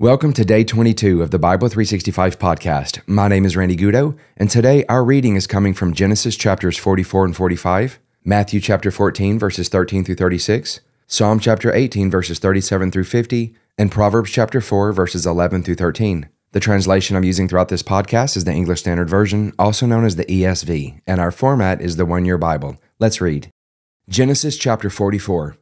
Welcome to day 22 of the Bible 365 podcast. My name is Randy Goudeau, and today our reading is coming from Genesis chapters 44 and 45, Matthew chapter 14, verses 13 through 36, Psalm chapter 18, verses 37 through 50, and Proverbs chapter 4, verses 11 through 13. The translation I'm using throughout this podcast is the English Standard Version, also known as the ESV, and our format is the One Year Bible. Let's read. Genesis chapter 44.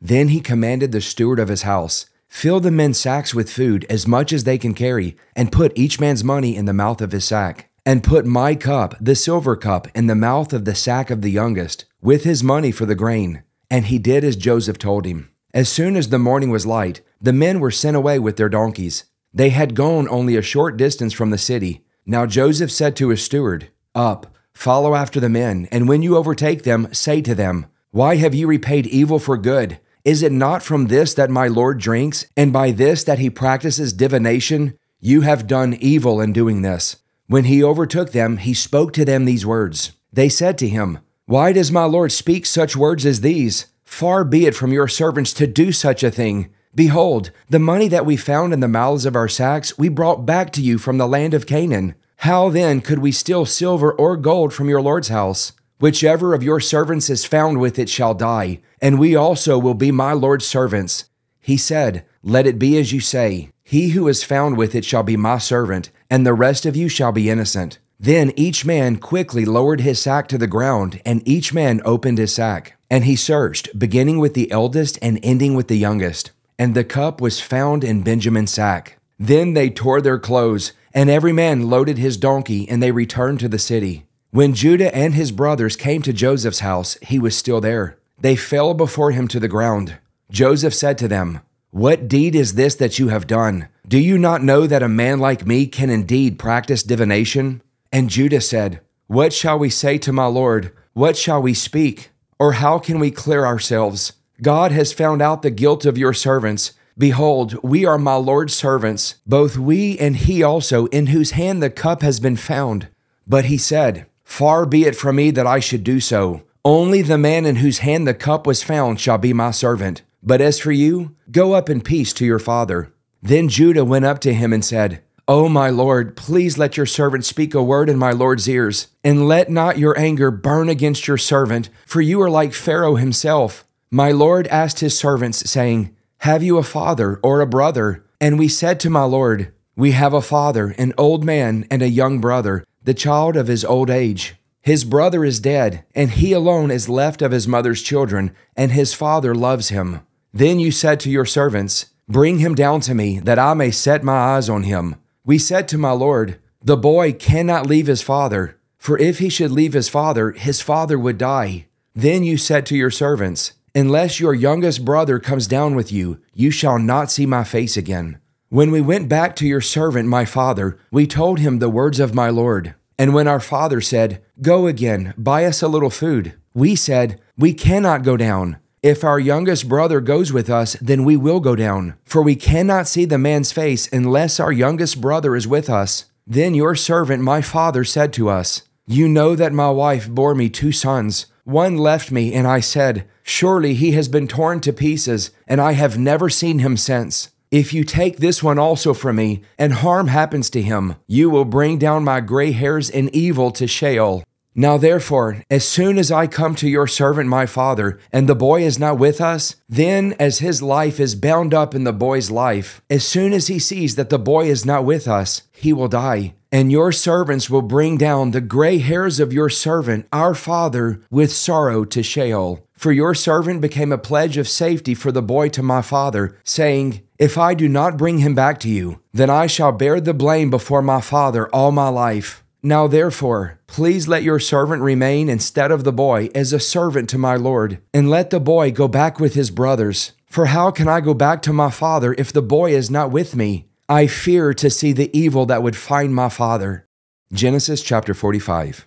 Then he commanded the steward of his house, Fill the men's sacks with food as much as they can carry, and put each man's money in the mouth of his sack. And put my cup, the silver cup, in the mouth of the sack of the youngest, with his money for the grain. And he did as Joseph told him. As soon as the morning was light, the men were sent away with their donkeys. They had gone only a short distance from the city. Now Joseph said to his steward, Up, follow after the men, and when you overtake them, say to them, Why have you repaid evil for good? Is it not from this that my Lord drinks, and by this that he practices divination? You have done evil in doing this. When he overtook them, he spoke to them these words. They said to him, Why does my Lord speak such words as these? Far be it from your servants to do such a thing. Behold, the money that we found in the mouths of our sacks we brought back to you from the land of Canaan. How then could we steal silver or gold from your Lord's house? Whichever of your servants is found with it shall die, and we also will be my Lord's servants. He said, Let it be as you say. He who is found with it shall be my servant, and the rest of you shall be innocent. Then each man quickly lowered his sack to the ground, and each man opened his sack. And he searched, beginning with the eldest and ending with the youngest. And the cup was found in Benjamin's sack. Then they tore their clothes, and every man loaded his donkey, and they returned to the city. When Judah and his brothers came to Joseph's house, he was still there. They fell before him to the ground. Joseph said to them, What deed is this that you have done? Do you not know that a man like me can indeed practice divination? And Judah said, What shall we say to my Lord? What shall we speak? Or how can we clear ourselves? God has found out the guilt of your servants. Behold, we are my Lord's servants, both we and he also, in whose hand the cup has been found. But he said, Far be it from me that I should do so. Only the man in whose hand the cup was found shall be my servant. But as for you, go up in peace to your father. Then Judah went up to him and said, O my Lord, please let your servant speak a word in my Lord's ears, and let not your anger burn against your servant, for you are like Pharaoh himself. My Lord asked his servants, saying, Have you a father or a brother? And we said to my Lord, We have a father, an old man, and a young brother the child of his old age. His brother is dead, and he alone is left of his mother's children, and his father loves him. Then you said to your servants, Bring him down to me, that I may set my eyes on him. We said to my Lord, The boy cannot leave his father, for if he should leave his father, his father would die. Then you said to your servants, Unless your youngest brother comes down with you, you shall not see my face again. When we went back to your servant, my father, we told him the words of my Lord. And when our father said, Go again, buy us a little food, we said, We cannot go down. If our youngest brother goes with us, then we will go down. For we cannot see the man's face unless our youngest brother is with us. Then your servant, my father, said to us, You know that my wife bore me two sons. One left me, and I said, Surely he has been torn to pieces, and I have never seen him since. If you take this one also from me, and harm happens to him, you will bring down my gray hairs in evil to Sheol. Now therefore, as soon as I come to your servant my father, and the boy is not with us, then as his life is bound up in the boy's life, as soon as he sees that the boy is not with us, he will die. And your servants will bring down the gray hairs of your servant, our father, with sorrow to Sheol. For your servant became a pledge of safety for the boy to my father, saying, If I do not bring him back to you, then I shall bear the blame before my father all my life. Now therefore, please let your servant remain instead of the boy as a servant to my Lord, and let the boy go back with his brothers. For how can I go back to my father if the boy is not with me? I fear to see the evil that would find my father. Genesis chapter 45.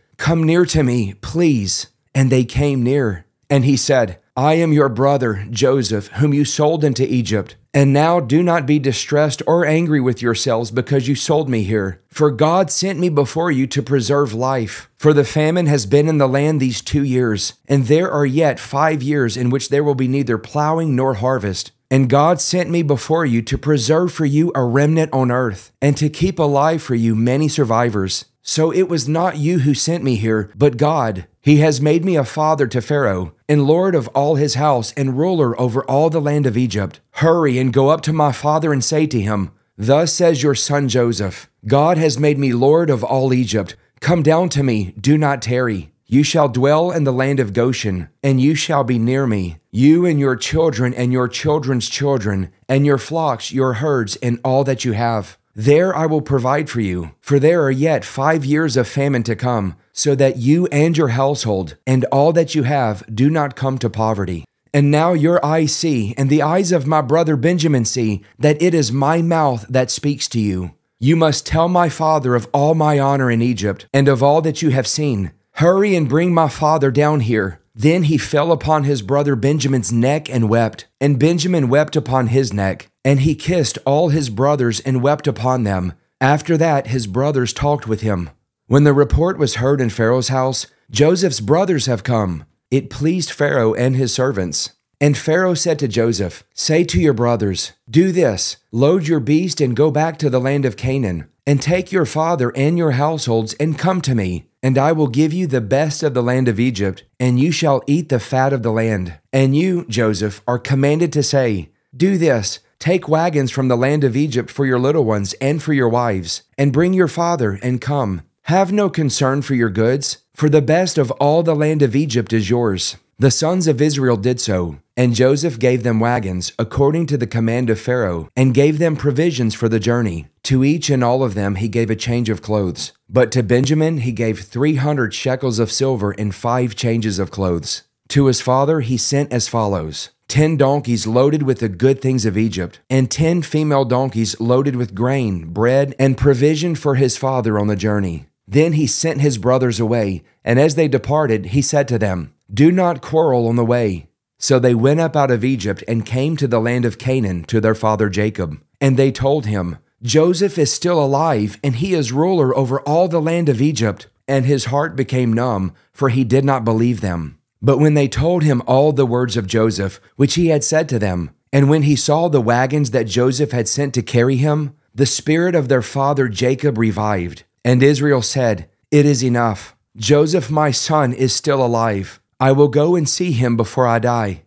Come near to me, please. And they came near. And he said, I am your brother, Joseph, whom you sold into Egypt. And now do not be distressed or angry with yourselves because you sold me here. For God sent me before you to preserve life. For the famine has been in the land these two years, and there are yet five years in which there will be neither plowing nor harvest. And God sent me before you to preserve for you a remnant on earth, and to keep alive for you many survivors. So it was not you who sent me here, but God. He has made me a father to Pharaoh, and lord of all his house, and ruler over all the land of Egypt. Hurry and go up to my father and say to him, Thus says your son Joseph God has made me lord of all Egypt. Come down to me, do not tarry. You shall dwell in the land of Goshen, and you shall be near me, you and your children and your children's children, and your flocks, your herds, and all that you have. There I will provide for you, for there are yet five years of famine to come, so that you and your household and all that you have do not come to poverty. And now your eyes see, and the eyes of my brother Benjamin see, that it is my mouth that speaks to you. You must tell my father of all my honor in Egypt, and of all that you have seen. Hurry and bring my father down here. Then he fell upon his brother Benjamin's neck and wept, and Benjamin wept upon his neck. And he kissed all his brothers and wept upon them. After that, his brothers talked with him. When the report was heard in Pharaoh's house, Joseph's brothers have come. It pleased Pharaoh and his servants. And Pharaoh said to Joseph, Say to your brothers, Do this load your beast and go back to the land of Canaan, and take your father and your households and come to me. And I will give you the best of the land of Egypt, and you shall eat the fat of the land. And you, Joseph, are commanded to say, Do this Take wagons from the land of Egypt for your little ones and for your wives, and bring your father and come. Have no concern for your goods, for the best of all the land of Egypt is yours. The sons of Israel did so, and Joseph gave them wagons according to the command of Pharaoh, and gave them provisions for the journey. To each and all of them he gave a change of clothes. But to Benjamin he gave three hundred shekels of silver and five changes of clothes. To his father he sent as follows ten donkeys loaded with the good things of Egypt, and ten female donkeys loaded with grain, bread, and provision for his father on the journey. Then he sent his brothers away, and as they departed, he said to them, Do not quarrel on the way. So they went up out of Egypt and came to the land of Canaan to their father Jacob. And they told him, Joseph is still alive, and he is ruler over all the land of Egypt. And his heart became numb, for he did not believe them. But when they told him all the words of Joseph, which he had said to them, and when he saw the wagons that Joseph had sent to carry him, the spirit of their father Jacob revived. And Israel said, It is enough. Joseph, my son, is still alive. I will go and see him before I die.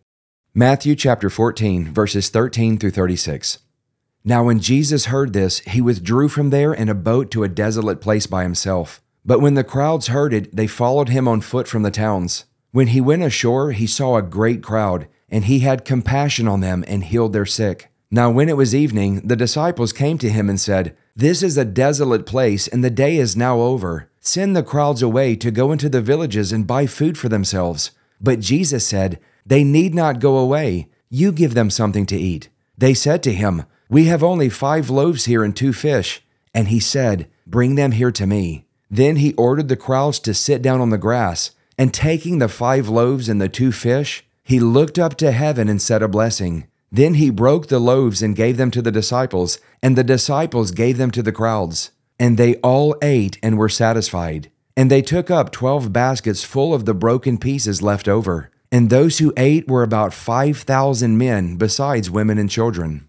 Matthew chapter 14, verses 13 through 36. Now, when Jesus heard this, he withdrew from there in a boat to a desolate place by himself. But when the crowds heard it, they followed him on foot from the towns. When he went ashore, he saw a great crowd, and he had compassion on them and healed their sick. Now, when it was evening, the disciples came to him and said, This is a desolate place, and the day is now over. Send the crowds away to go into the villages and buy food for themselves. But Jesus said, They need not go away. You give them something to eat. They said to him, We have only five loaves here and two fish. And he said, Bring them here to me. Then he ordered the crowds to sit down on the grass. And taking the five loaves and the two fish, he looked up to heaven and said a blessing. Then he broke the loaves and gave them to the disciples, and the disciples gave them to the crowds. And they all ate and were satisfied. And they took up twelve baskets full of the broken pieces left over. And those who ate were about five thousand men, besides women and children.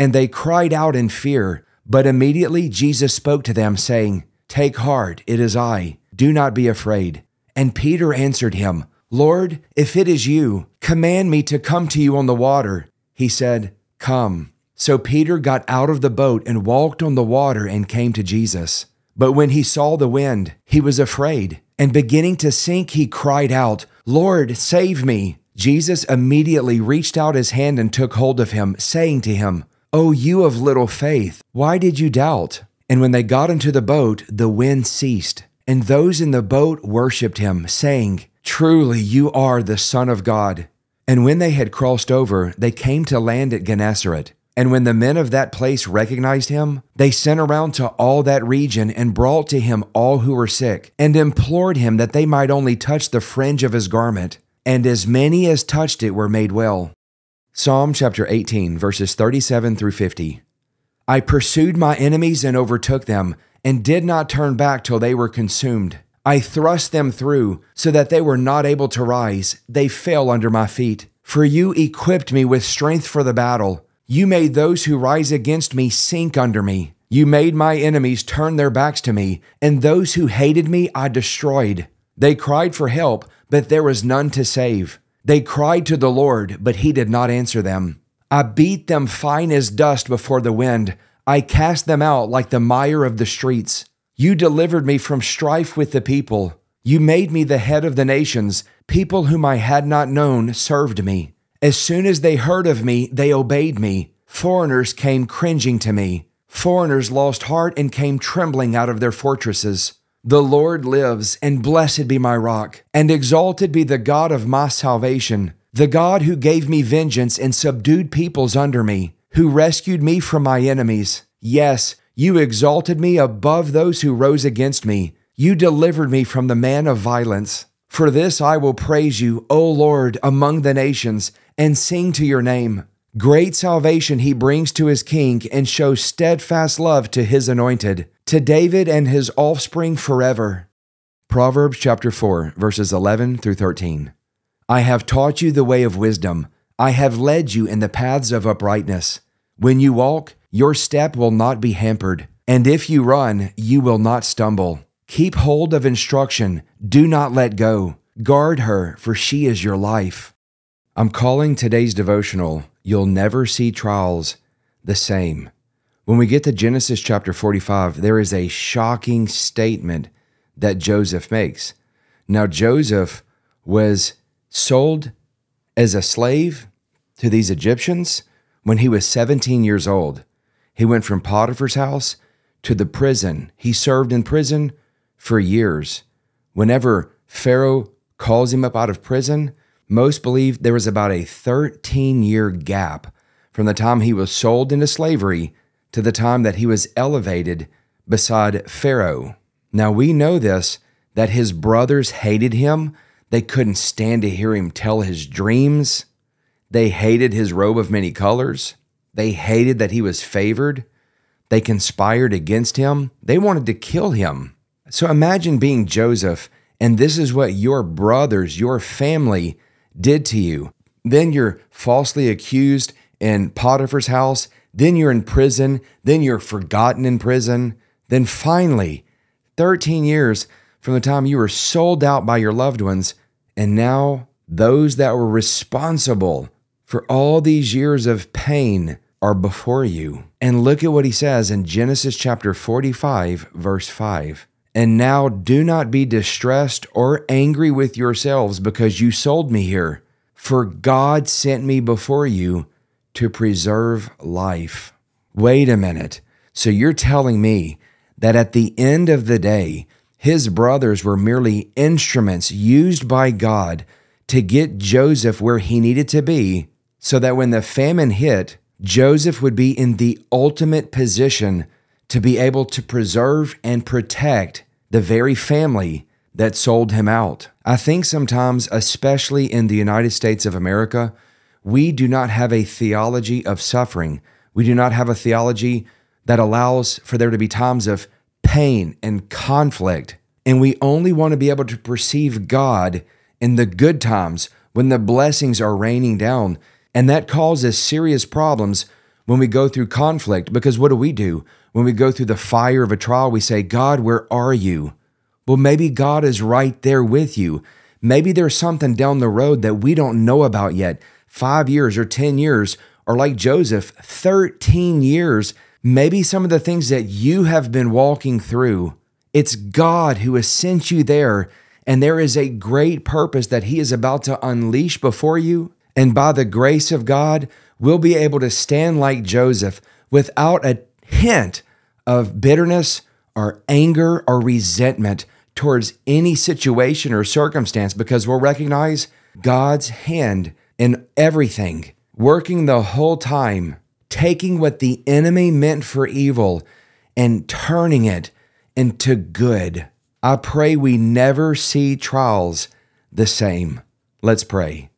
And they cried out in fear. But immediately Jesus spoke to them, saying, Take heart, it is I. Do not be afraid. And Peter answered him, Lord, if it is you, command me to come to you on the water. He said, Come. So Peter got out of the boat and walked on the water and came to Jesus. But when he saw the wind, he was afraid, and beginning to sink, he cried out, Lord, save me. Jesus immediately reached out his hand and took hold of him, saying to him, O you of little faith, why did you doubt? And when they got into the boat, the wind ceased, and those in the boat worshipped him, saying, Truly you are the Son of God. And when they had crossed over, they came to land at Gennesaret. And when the men of that place recognized him, they sent around to all that region and brought to him all who were sick, and implored him that they might only touch the fringe of his garment. And as many as touched it were made well. Psalm chapter 18, verses 37 through 50. I pursued my enemies and overtook them, and did not turn back till they were consumed. I thrust them through, so that they were not able to rise. They fell under my feet. For you equipped me with strength for the battle. You made those who rise against me sink under me. You made my enemies turn their backs to me, and those who hated me I destroyed. They cried for help, but there was none to save. They cried to the Lord, but he did not answer them. I beat them fine as dust before the wind. I cast them out like the mire of the streets. You delivered me from strife with the people. You made me the head of the nations. People whom I had not known served me. As soon as they heard of me, they obeyed me. Foreigners came cringing to me. Foreigners lost heart and came trembling out of their fortresses. The Lord lives, and blessed be my rock, and exalted be the God of my salvation, the God who gave me vengeance and subdued peoples under me, who rescued me from my enemies. Yes, you exalted me above those who rose against me. You delivered me from the man of violence. For this I will praise you, O Lord, among the nations, and sing to your name. Great salvation he brings to his king and shows steadfast love to his anointed, to David and his offspring forever. Proverbs chapter 4, verses 11 through 13. I have taught you the way of wisdom. I have led you in the paths of uprightness. When you walk, your step will not be hampered, and if you run, you will not stumble. Keep hold of instruction. Do not let go. Guard her, for she is your life. I'm calling today's devotional, You'll Never See Trials the Same. When we get to Genesis chapter 45, there is a shocking statement that Joseph makes. Now, Joseph was sold as a slave to these Egyptians when he was 17 years old. He went from Potiphar's house to the prison. He served in prison for years. Whenever Pharaoh calls him up out of prison, most believe there was about a 13 year gap from the time he was sold into slavery to the time that he was elevated beside Pharaoh. Now we know this that his brothers hated him. They couldn't stand to hear him tell his dreams. They hated his robe of many colors. They hated that he was favored. They conspired against him. They wanted to kill him. So imagine being Joseph, and this is what your brothers, your family did to you. Then you're falsely accused in Potiphar's house. Then you're in prison. Then you're forgotten in prison. Then finally, 13 years from the time you were sold out by your loved ones, and now those that were responsible for all these years of pain are before you. And look at what he says in Genesis chapter 45, verse 5. And now do not be distressed or angry with yourselves because you sold me here, for God sent me before you to preserve life. Wait a minute. So you're telling me that at the end of the day, his brothers were merely instruments used by God to get Joseph where he needed to be, so that when the famine hit, Joseph would be in the ultimate position to be able to preserve and protect the very family that sold him out. I think sometimes, especially in the United States of America, we do not have a theology of suffering. We do not have a theology that allows for there to be times of pain and conflict. And we only want to be able to perceive God in the good times when the blessings are raining down. And that causes serious problems when we go through conflict because what do we do? When we go through the fire of a trial, we say, God, where are you? Well, maybe God is right there with you. Maybe there's something down the road that we don't know about yet. Five years or 10 years, or like Joseph, 13 years. Maybe some of the things that you have been walking through It's God who has sent you there, and there is a great purpose that He is about to unleash before you. And by the grace of God, we'll be able to stand like Joseph without a hint of bitterness or anger or resentment towards any situation or circumstance because we'll recognize God's hand in everything, working the whole time, taking what the enemy meant for evil and turning it into good. I pray we never see trials the same. Let's pray.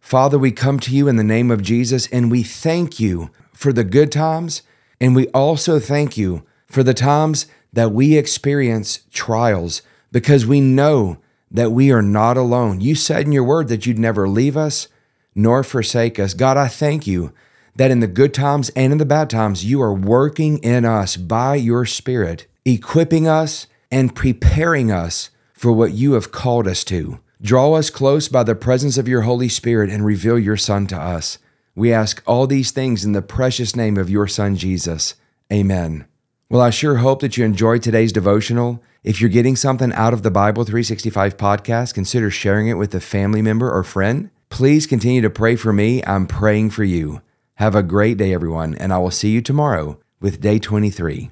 Father, we come to you in the name of Jesus and we thank you for the good times. And we also thank you for the times that we experience trials because we know that we are not alone. You said in your word that you'd never leave us nor forsake us. God, I thank you that in the good times and in the bad times, you are working in us by your Spirit, equipping us and preparing us for what you have called us to. Draw us close by the presence of your Holy Spirit and reveal your Son to us. We ask all these things in the precious name of your Son, Jesus. Amen. Well, I sure hope that you enjoyed today's devotional. If you're getting something out of the Bible 365 podcast, consider sharing it with a family member or friend. Please continue to pray for me. I'm praying for you. Have a great day, everyone, and I will see you tomorrow with day 23.